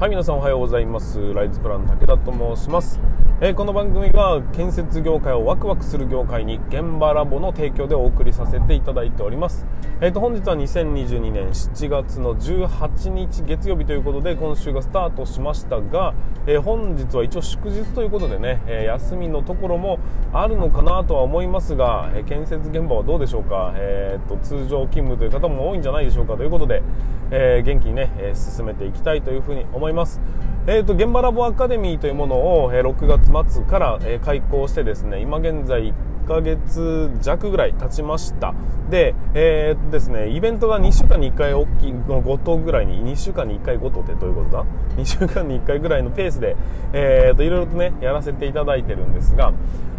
はい皆さんおはようございます。ライズプラン武田と申します、えー、この番組は建設業界をワクワクする業界に現場ラボの提供でお送りさせていただいておりますえーと本日は2022年7月の18日月曜日ということで今週がスタートしましたが、えー、本日は一応祝日ということでね、え休みのところもあるのかなとは思いますが、え建設現場はどうでしょうか、えーと通常勤務という方も多いんじゃないでしょうかということで、え元気にね、え進めていきたいというふうに思います。えーと、現場ラボアカデミーというものを、えー、6月末から、え、開校してですね今現在1ヶ月弱ぐらい経ちました。で,、えー、ですねイベントが2週間に1回大きいごとぐらいに2週間に1回ごとってどういうことだ？2週間に1回ぐらいのペースで、えーと、いろいろとねやらせていただいてるんですが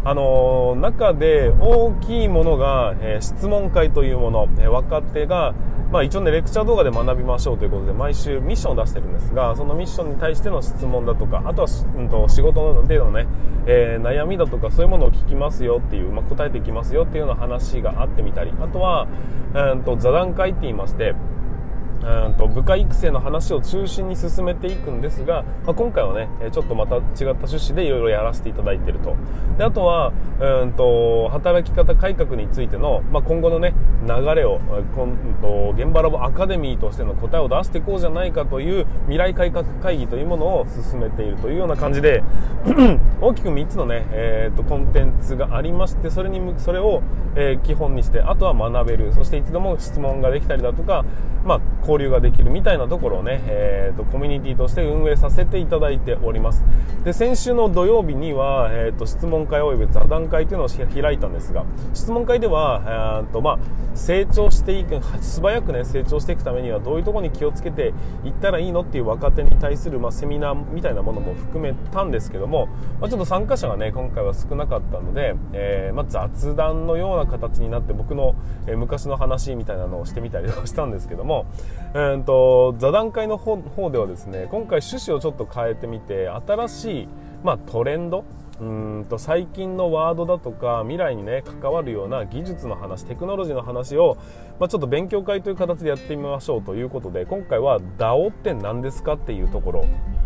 あのー、中で大きいものが、え、質問会というもの、え、若手がまあ、一応ねレクチャー動画で学びましょうということで毎週ミッションを出してるんですがそのミッションに対しての質問だとかあとは、うん、と仕事の程度のね、えー、悩みだとかそういうものを聞きますよっていう、まあ、答えていきますよっていうような話があってみたりあとは、うんと座談会って言いましてうんと部下育成の話を中心に進めていくんですが、まあ、今回はねちょっとまた違った趣旨でいろいろやらせていただいていると。であとはうんと働き方改革についての、まあ、今後のね流れを今と現場ラボアカデミーとしての答えを出していこうじゃないかという未来改革会議というものを進めているというような感じで 大きく3つのね、えーと、コンテンツがありましてそれにそれを、えー、基本にしてあとは学べる。そしていつでも質問ができたりだとか、まあ、交流ができるみたいなところをね、えーと、コミュニティとして運営させていただいております。で先週の土曜日には、えーと、質問会および座談会というのを開いたんですが質問会では、えーとまあ、成長していく素早くね成長していくためにはどういうところに気をつけていったらいいのっていう若手に対する、まあ、セミナーみたいなものも含めたんですけども、まあ、ちょっと参加者がね今回は少なかったので、えー、まあ、雑談のような形になって僕の、えー、昔の話みたいなのをしてみたりとかしたんですけども、えー、と座談会の方方ではですね今回趣旨をちょっと変えてみて新しい、まあ、トレンドうんと最近のワードだとか未来にね関わるような技術の話テクノロジーの話を、まあ、ちょっと勉強会という形でやってみましょうということで今回は DAO って何ですかっていうところ。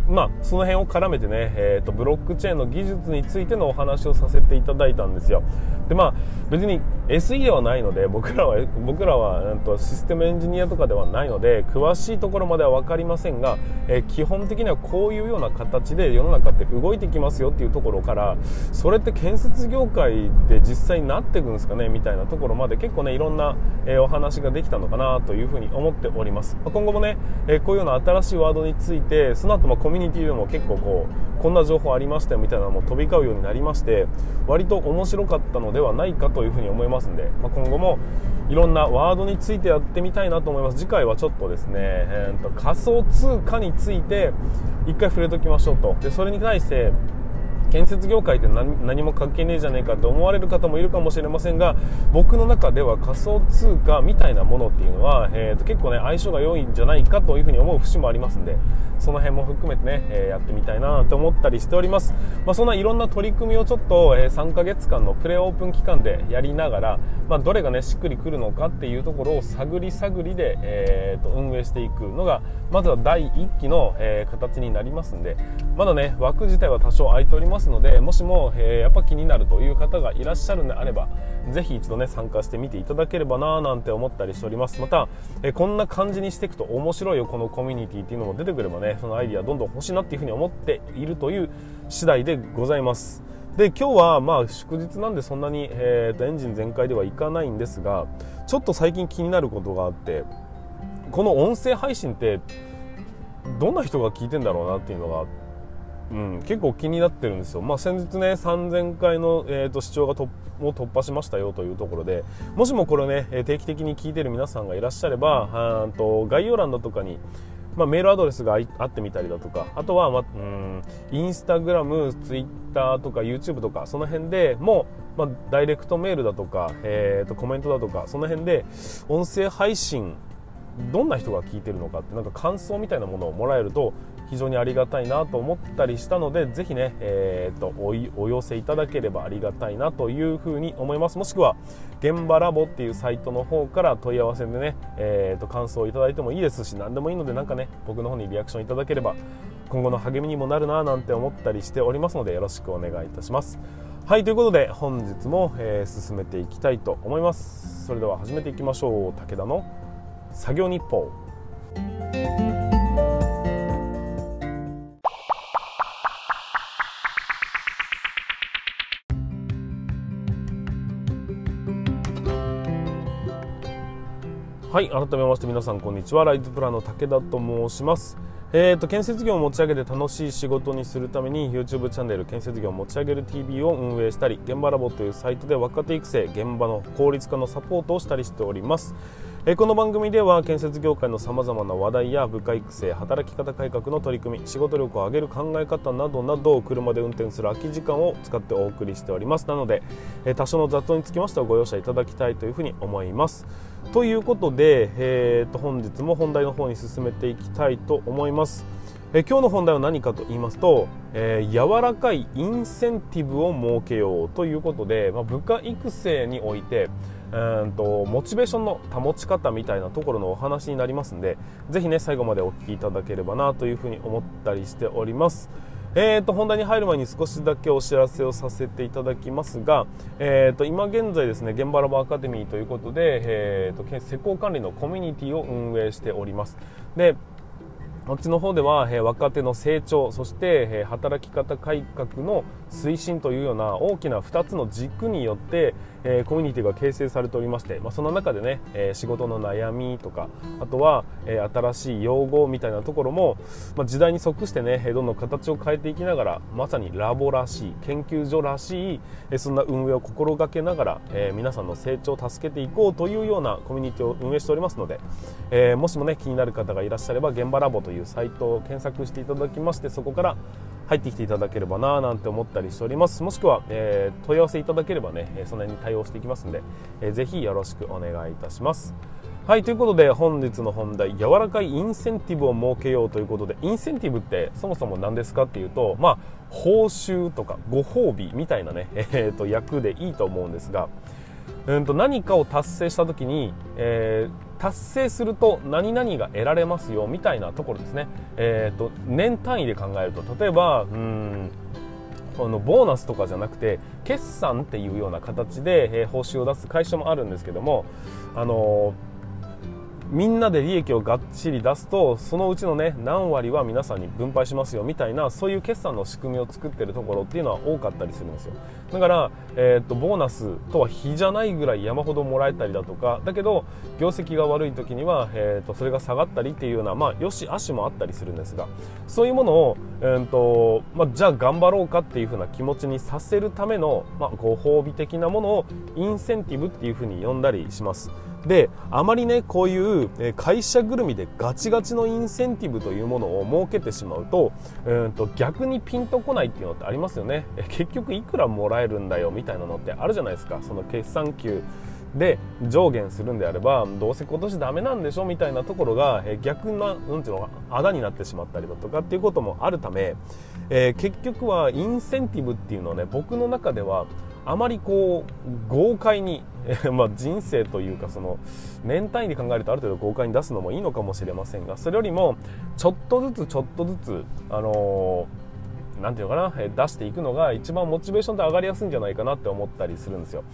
まあ、その辺を絡めてね、えーと、ブロックチェーンの技術についてのお話をさせていただいたんですよ。でまあ別に SE ではないので僕らは僕らは、えーと、システムエンジニアとかではないので詳しいところまでは分かりませんが、えー、基本的にはこういうような形で世の中って動いてきますよっていうところからそれって建設業界で実際になっていくんですかねみたいなところまで結構ねいろんな、えー、お話話ができたのかなというふうに思っております、ま、今後もね、え、こういうような新しいワードについてその後もコミュニティでも結構こうこんな情報ありましたよみたいなのも飛び交うようになりまして割と面白かったのではないかというふうに思いますんで、ま、今後もいろんなワードについてやってみたいなと思います。次回はちょっとですね、えー、と仮想通貨について一回触れときましょうと。でそれに対して建設業界って何も関係ねえじゃねえかと思われる方もいるかもしれませんが僕の中では仮想通貨みたいなものっていうのは、えー、と結構ね相性が良いんじゃないかというふうに思う節もありますんでその辺も含めてね、えー、やってみたいなと思ったりしております、まあ、そんないろんな取り組みをちょっと、えー、3ヶ月間のプレオープン期間でやりながら、まあ、どれがねしっくりくるのかっていうところを探り探りで、えー、と運営していくのがまずは第1期の、えー、形になりますんでまだね枠自体は多少空いております。ますのでもしも、えー、やっぱ気になるという方がいらっしゃるのであればぜひ一度ね参加してみていただければななんて思ったりしております。また、えー、こんな感じにしていくと面白いよこのコミュニティっていうのも出てくればねそのアイディアどんどん欲しいなっていうふうに思っているという次第でございます。で今日はまあ祝日なんでそんなに、えーと、エンジン全開ではいかないんですがちょっと最近気になることがあってこの音声配信ってどんな人が聞いてんだろうなっていうのがうん、結構気になってるんですよ、まあ、先日ね3000回の、えーと、視聴がとを突破しましたよというところでもしもこれね定期的に聞いてる皆さんがいらっしゃればあと概要欄だとかにまあ、メールアドレスがあってみたりだとかあとは、まあ、うんインスタグラムツイッターとか YouTube とかその辺でもうまあ、ダイレクトメールだとか、えー、とコメントだとかその辺で音声配信どんな人が聞いてるのかってなんか感想みたいなものをもらえると非常にありがたいなと思ったりしたのでぜひね、えーと、おお寄せいただければありがたいなというふうに思います。もしくは現場ラボっていうサイトの方から問い合わせでね、えーと、感想をいただいてもいいですし何でもいいのでなんかね僕の方にリアクションいただければ今後の励みにもなるななんて思ったりしておりますのでよろしくお願いいたします。はいということで本日も、えー、進めていきたいと思います。それでは始めていきましょう。武田の作業日報。はい改めまして皆さんこんにちは。ライズプランの武田と申します。えーと、建設業を持ち上げて楽しい仕事にするために YouTube チャンネル建設業を持ち上げる TV を運営したり現場ラボというサイトで若手育成現場の効率化のサポートをしたりしております。えこの番組では建設業界のさまざまな話題や部下育成働き方改革の取り組み仕事力を上げる考え方などなどを車で運転する空き時間を使ってお送りしております。なので、え多少の雑踏につきましてはご容赦いただきたいというふうに思います。ということで、えー、と本日も本題の方に進めていきたいと思いますえ今日の本題は何かと言いますと、えー、柔らかいインセンティブを設けようということで、まあ、部下育成においてうんとモチベーションの保ち方みたいなところのお話になりますんでぜひね最後までお聞きいただければなというふうに思ったりしております。えーと、本題に入る前に少しだけお知らせをさせていただきますが、えーと、今現在ですね現場ラボアカデミーということで、えーと施工管理のコミュニティを運営しております。でこっちの方では、え若手の成長そして、え働き方改革の推進というような大きな2つの軸によって、えコミュニティが形成されておりまして、まあ、その中でね、え仕事の悩みとかあとは、え新しい用語みたいなところも、まあ、時代に即してねどんどん形を変えていきながらまさにラボらしい研究所らしい、えそんな運営を心がけながら、え皆さんの成長を助けていこうというようなコミュニティを運営しておりますので、えもしもね気になる方がいらっしゃれば現場ラボというサイトを検索していただきましてそこから入ってきていただければななんて思ったりしております。もしくは、えー、問い合わせいただければねその辺に対応していきますんで、えー、ぜひよろしくお願いいたします。はいということで本日の本題柔らかいインセンティブを設けようということでインセンティブってそもそも何ですかっていうとまあ報酬とかご褒美みたいなね、えーと、役でいいと思うんですがうんと何かを達成した時に、えー達成すると何々が得られますよみたいなところですね、えーと、年単位で考えると例えばうんこのボーナスとかじゃなくて決算っていうような形で、えー、報酬を出す会社もあるんですけどもあのみんなで利益をがっちり出すとそのうちのね何割は皆さんに分配しますよみたいなそういう決算の仕組みを作っているところっていうのは多かったりするんですよ。だから、えー、っとボーナスとは比じゃないぐらい山ほどもらえたりだとかだけど業績が悪い時には、えー、っとそれが下がったりっていうようなまあよし悪しもあったりするんですがそういうものを、えー、っとまあ、じゃあ頑張ろうかっていうふうな気持ちにさせるための、まあ、ご褒美的なものをインセンティブっていうふうに呼んだりします。であまりねこういう会社ぐるみでガチガチのインセンティブというものを設けてしまうとうんと逆にピンとこないっていうのってありますよね。結局いくらもらえるんだよみたいなのってあるじゃないですか。その決算給で上限するんであればどうせ今年ダメなんでしょみたいなところが、逆ななんていうのあだになってしまったりだとかっていうこともあるため、えー、結局はインセンティブっていうのはね僕の中ではあまりこう豪快に、まあ、人生というかその年単位で考えるとある程度豪快に出すのもいいのかもしれませんがそれよりもちょっとずつちょっとずつあのー、なんていうのかな出していくのが一番モチベーションって上がりやすいんじゃないかなって思ったりするんですよ。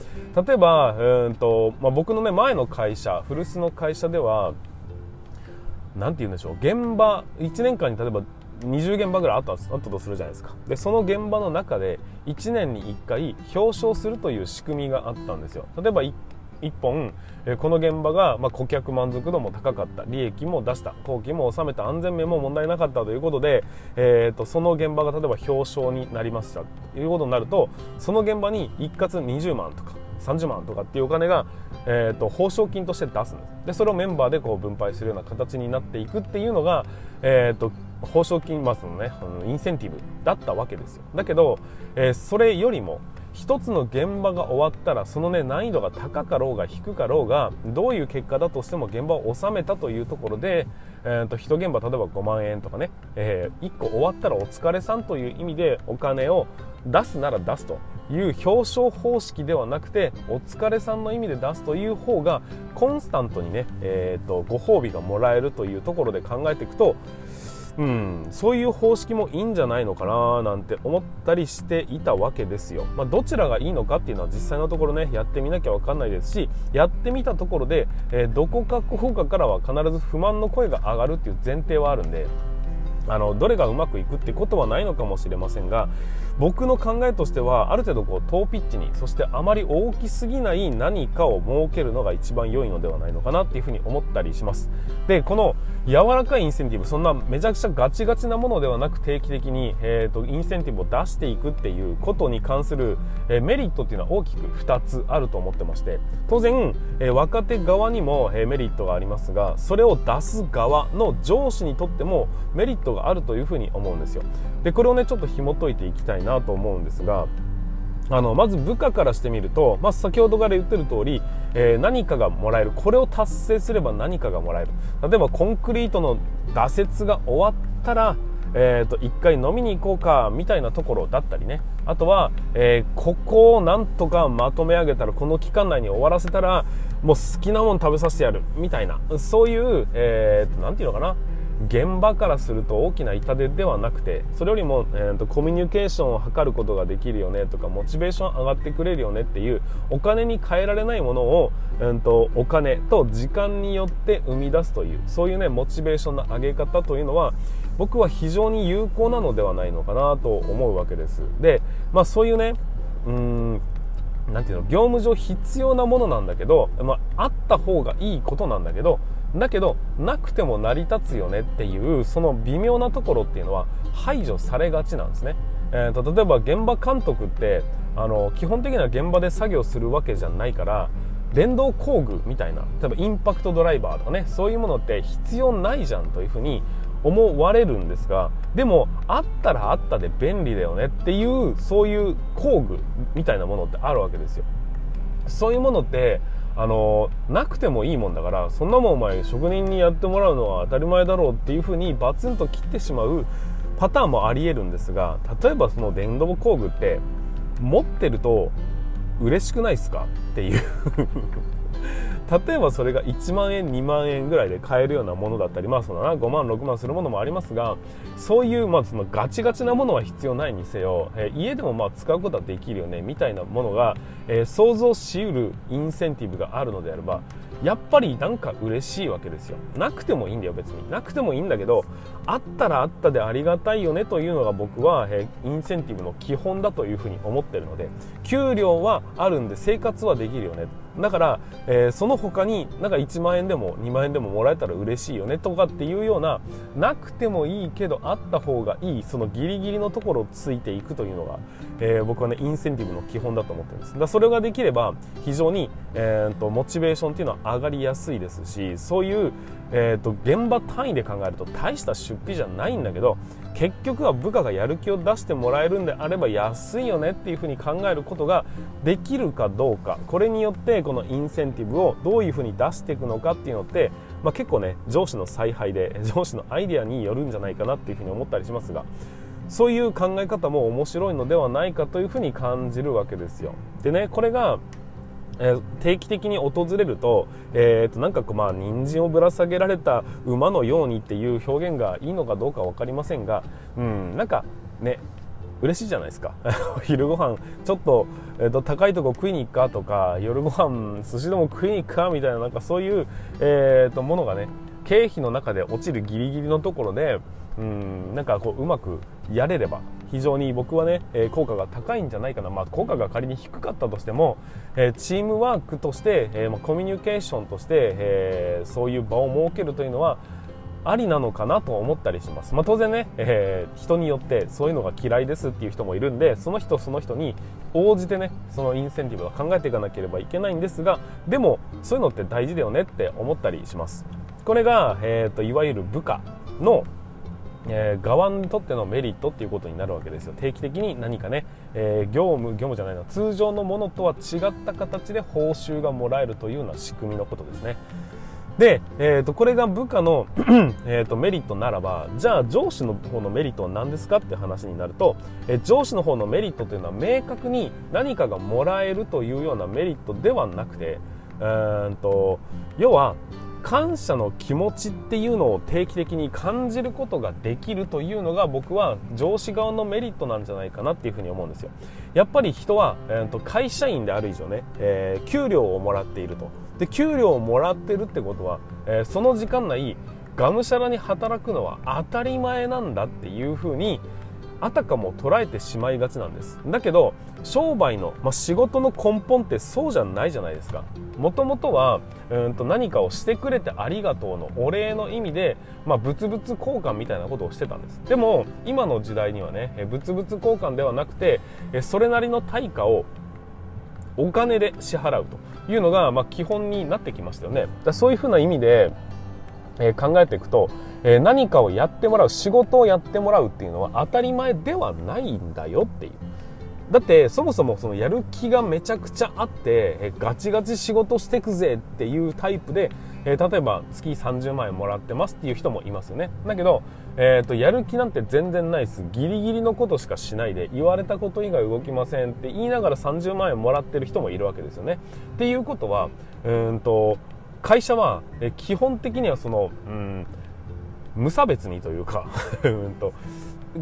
例えばうんと、まあ、僕のね前の会社古巣の会社では何て言うんでしょう現場1年間に例えば20現場ぐらいあったあったとするじゃないですか。でその現場の中で1年に1回表彰するという仕組みがあったんですよ。例えば1本この現場が、ま顧客満足度も高かった。利益も出した。後期も収めた。安全面も問題なかったということで、えーと、その現場が例えば表彰になりました。ということになるとその現場に一括20万とか30万とかっていうお金が、えーと、報奨金として出すんです。でそれをメンバーでこう分配するような形になっていくっていうのが、えーと、報奨金まのねインセンティブだったわけですよ。だけど、えー、それよりも一つの現場が終わったらそのね難易度が高かろうが低かろうがどういう結果だとしても現場を収めたというところで、えーと、一現場例えば5万円とかね、えー、1個終わったらお疲れさんという意味でお金を出すなら出すという表彰方式ではなくてお疲れさんの意味で出すという方がコンスタントにね、えーと、ご褒美がもらえるというところで考えていくとうん、そういう方式もいいんじゃないのかななんて思ったりしていたわけですよ、まあ、どちらがいいのかっていうのは実際のところねやってみなきゃ分かんないですしやってみたところで、えー、どこか効果からは必ず不満の声が上がるっていう前提はあるんであのどれがうまくいくってことはないのかもしれませんが僕の考えとしてはある程度こう遠ピッチにそしてあまり大きすぎない何かを設けるのが一番良いのではないのかなっていうふうに思ったりします。でこの柔らかいインセンティブそんなめちゃくちゃガチガチなものではなく定期的に、えーと、インセンティブを出していくっていうことに関する、えー、メリットっていうのは大きく2つあると思ってまして当然、えー、若手側にも、えー、メリットがありますがそれを出す側の上司にとってもメリットがあるというふうに思うんですよ。でこれをねちょっと紐解いていきたいなと思うんですがあのまず部下からしてみると、まあ、先ほどから言ってる通り、えー、何かがもらえる。これを達成すれば何かがもらえる。例えばコンクリートの挫折が終わったらえーと、一回飲みに行こうかみたいなところだったりね。あとは、えー、ここをなんとかまとめ上げたらこの期間内に終わらせたらもう好きなもの食べさせてやるみたいな。そういう、えー、ていうのかな。現場からすると大きな痛手ではなくてそれよりも、えーと、コミュニケーションを図ることができるよねとかモチベーション上がってくれるよねっていうお金に換えられないものを、えーと、お金と時間によって生み出すというそういうねモチベーションの上げ方というのは僕は非常に有効なのではないのかなと思うわけです。で、まあ、そういうねうんなていうの業務上必要なものなんだけど、まあ、あった方がいいことなんだけどだけどなくても成り立つよねっていうその微妙なところっていうのは排除されがちなんですね、えーと、例えば現場監督ってあの基本的には現場で作業するわけじゃないから電動工具みたいな例えばインパクトドライバーとかねそういうものって必要ないじゃんというふうに思われるんですがでもあったらあったで便利だよねっていうそういう工具みたいなものってあるわけですよ。そういうものってあのなくてもいいもんだからそんなもんお前職人にやってもらうのは当たり前だろうっていうふうにバツンと切ってしまうパターンもありえるんですが例えばその電動工具って持ってると嬉しくないですかっていう。例えばそれが1万円2万円ぐらいで買えるようなものだったりまあそのな5万6万するものもありますがそういうまあそのガチガチなものは必要ないにせよ、えー、家でもまあ使うことはできるよねみたいなものが、えー、想像しうるインセンティブがあるのであればやっぱりなんか嬉しいわけですよ。なくてもいいんだよ別に。なくてもいいんだけどあったらあったでありがたいよねというのが僕は、えー、インセンティブの基本だというふうに思ってるので給料はあるんで生活はできるよね。だから、えー、その他になんか1万円でも2万円でももらえたら嬉しいよねとかっていうようななくてもいいけどあった方がいいそのギリギリのところをついていくというのが、えー、僕はねインセンティブの基本だと思ってるんです。だそれができれば非常に、えーと、モチベーションっていうのは上がりやすいですしそういう、えーと現場単位で考えると大した出費じゃないんだけど結局は部下がやる気を出してもらえるんであれば安いよねっていうふうに考えることができるかどうかこれによってこのインセンティブをどういうふうに出していくのかっていうのって、まあ、結構ね上司の采配で 上司のアイデアによるんじゃないかなっていうふうに思ったりしますがそういう考え方も面白いのではないかというふうに感じるわけですよ。でねこれがえ定期的に訪れると,、えー、となんかこうまあ人参をぶら下げられた馬のようにっていう表現がいいのかどうか分かりませんが、うん、なんかね嬉しいじゃないですか。昼ご飯ちょっと,、えー、と高いとこ食いに行くかとか夜ご飯寿司でも食いに行くかみたいななんかそういう、えー、とものがね経費の中で落ちるギリギリのところでうんなんかこううまくやれれば非常に僕はね、え、効果が高いんじゃないかな、まあ、効果が仮に低かったとしても、え、チームワークとして、えま、コミュニケーションとして、え、そういう場を設けるというのはありなのかなと思ったりします、まあ、当然ね、えー、人によってそういうのが嫌いですっていう人もいるんでその人その人に応じてねそのインセンティブは考えていかなければいけないんですがでもそういうのって大事だよねって思ったりします。これが、えーと、いわゆる部下のえー、側にとってのメリットっていうことになるわけですよ。定期的に何かね、えー、業務業務じゃないな通常のものとは違った形で報酬がもらえるというような仕組みのことですね。で、えーと、これが部下の えとメリットならばじゃあ上司の方のメリットは何ですかって話になると、えー、上司の方のメリットというのは明確に何かがもらえるというようなメリットではなくてうんと要は感謝の気持ちっていうのを定期的に感じることができるというのが僕は上司側のメリットなんじゃないかなっていうふうに思うんですよ。やっぱり人は、えー、と会社員である以上ね、えー、給料をもらっていると。で給料をもらってるってことは、えー、その時間内がむしゃらに働くのは当たり前なんだっていうふうにあたかも捉えてしまいがちなんです。だけど商売の、まあ、仕事の根本ってそうじゃないじゃないですか。もともとはうんと何かをしてくれてありがとうのお礼の意味で、まあ、物々交換みたいなことをしてたんです。でも今の時代にはね物々交換ではなくてそれなりの対価をお金で支払うというのが、まあ、基本になってきましたよね。だそういうふうな意味で、え、考えていくとえ何かをやってもらう仕事をやってもらうっていうのは当たり前ではないんだよっていう。だってそもそもそのやる気がめちゃくちゃあって、えガチガチ仕事してくぜっていうタイプで、え例えば月30万円もらってますっていう人もいますよね。だけど、えーと、やる気なんて全然ないです。ギリギリのことしかしないで言われたこと以外動きませんって言いながら30万円もらってる人もいるわけですよね。っていうことはうんと会社は、え基本的にはそのうん無差別にというか うんと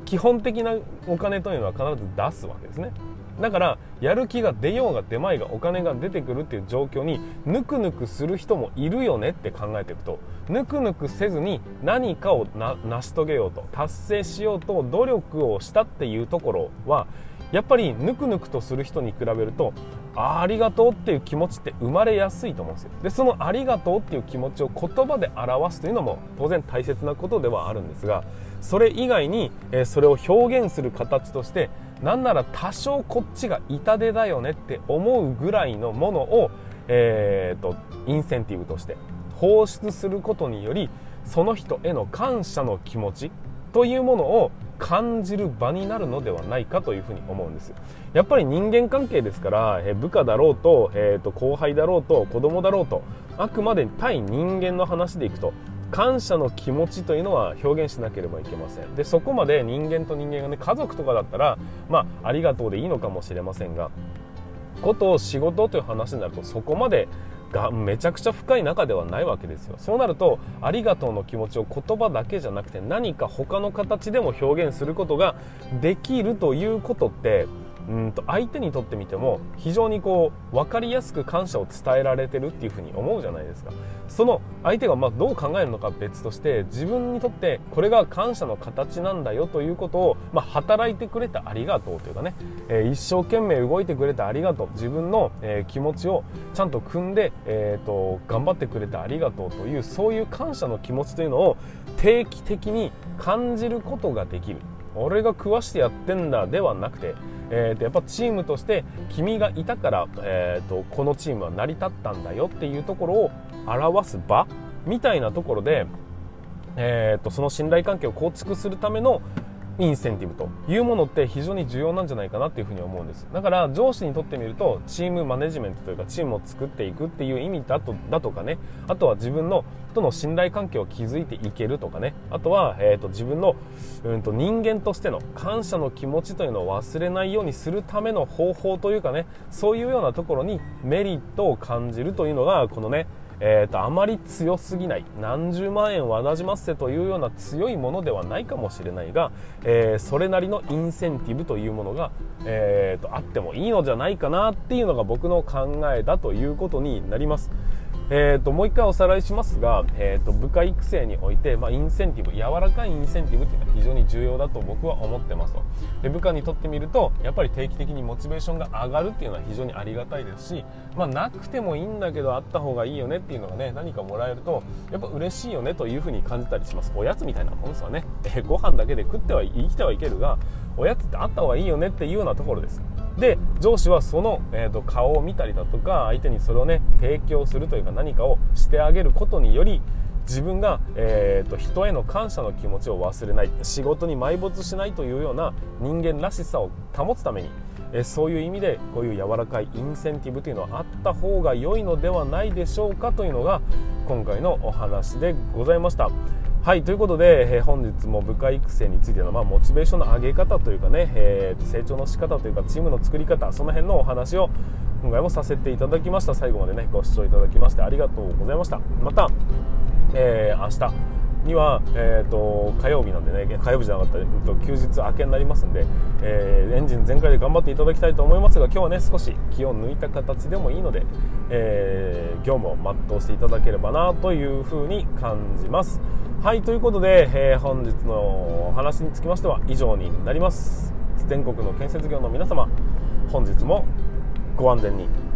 基本的なお金というのは必ず出すわけですね。だからやる気が出ようが出まいがお金が出てくるっていう状況にぬくぬくする人もいるよねって考えていくとぬくぬくせずに何かを成し遂げようと達成しようと努力をしたっていうところはやっぱりぬくぬくとする人に比べるとありがとうっていう気持ちって生まれやすいと思うんですよ。でそのありがとうっていう気持ちを言葉で表すというのも当然大切なことではあるんですがそれ以外に、えそれを表現する形としてなんなら多少こっちが痛手だよねって思うぐらいのものを、えー、とインセンティブとして放出することによりその人への感謝の気持ちというものを感じる場になるのではないかというふうに思うんです。やっぱり人間関係ですから、え部下だろうと,、えー、と後輩だろうと子供だろうとあくまで対人間の話でいくと感謝の気持ちというのは表現しなければいけません。でそこまで人間と人間がね家族とかだったらまあありがとうでいいのかもしれませんがこと仕事という話になるとそこまでがめちゃくちゃ深い中ではないわけですよ。そうなるとありがとうの気持ちを言葉だけじゃなくて何か他の形でも表現することができるということってうんと相手にとってみても非常にこう分かりやすく感謝を伝えられてるっていうふうに思うじゃないですか。その相手がまどう考えるのか別として自分にとってこれが感謝の形なんだよということを、まあ、働いてくれてありがとうというかね、えー、一生懸命動いてくれてありがとう。自分の、え、気持ちをちゃんと組んで、えーと頑張ってくれてありがとうというそういう感謝の気持ちというのを定期的に感じることができる。俺が食わしてやってんだではなくてえー、とやっぱチームとして君がいたから、えー、とこのチームは成り立ったんだよっていうところを表す場みたいなところで、えー、とその信頼関係を構築するためのインセンティブというものって非常に重要なんじゃないかなっていうふに思うんです。だから上司にとってみるとチームマネジメントというかチームを作っていくっていう意味だとだとかね。あとは自分のとの信頼関係を築いていけるとかね。あとは、えーと、自分の、うんと、人間としての感謝の気持ちというのを忘れないようにするための方法というかね。そういうようなところにメリットを感じるというのがこのねえーと、あまり強すぎない何十万円はなじませというような強いものではないかもしれないが、えー、それなりのインセンティブというものが、えーと、あってもいいのじゃないかなっていうのが僕の考えだということになります。えーと、もう一回おさらいしますが、えーと、部下育成において、まあ、インセンティブ柔らかいインセンティブっていうのは非常に重要だと僕は思ってますと。で部下にとってみるとやっぱり定期的にモチベーションが上がるっていうのは非常にありがたいですし、まあ、なくてもいいんだけどあった方がいいよねっていうのがね何かもらえるとやっぱ嬉しいよねというふうに感じたりします。おやつみたいなもんですわね、えー、ご飯だけで食っては生きてはいけるがおやつってあった方がいいよねっていうようなところです。で上司はその、えーと、顔を見たりだとか相手にそれをね提供するというか何かをしてあげることにより自分が、えーと、人への感謝の気持ちを忘れない仕事に埋没しないというような人間らしさを保つために、えー、そういう意味でこういう柔らかいインセンティブというのはあった方が良いのではないでしょうかというのが今回のお話でございました。はいということで、えー、本日も部下育成についての、まあ、モチベーションの上げ方というかね、えー、成長の仕方というかチームの作り方その辺のお話を今回もさせていただきました。最後までねご視聴いただきましてありがとうございました。また、えー、明日には、えーと、火曜日なんでね火曜日じゃなかった、えーと、休日明けになりますんで、えー、エンジン全開で頑張っていただきたいと思いますが今日はね少し気を抜いた形でもいいので、えー、業務を全うしていただければなというふうに感じます。はいということで、えー、本日のお話につきましては以上になります。全国の建設業の皆様本日もご安全に。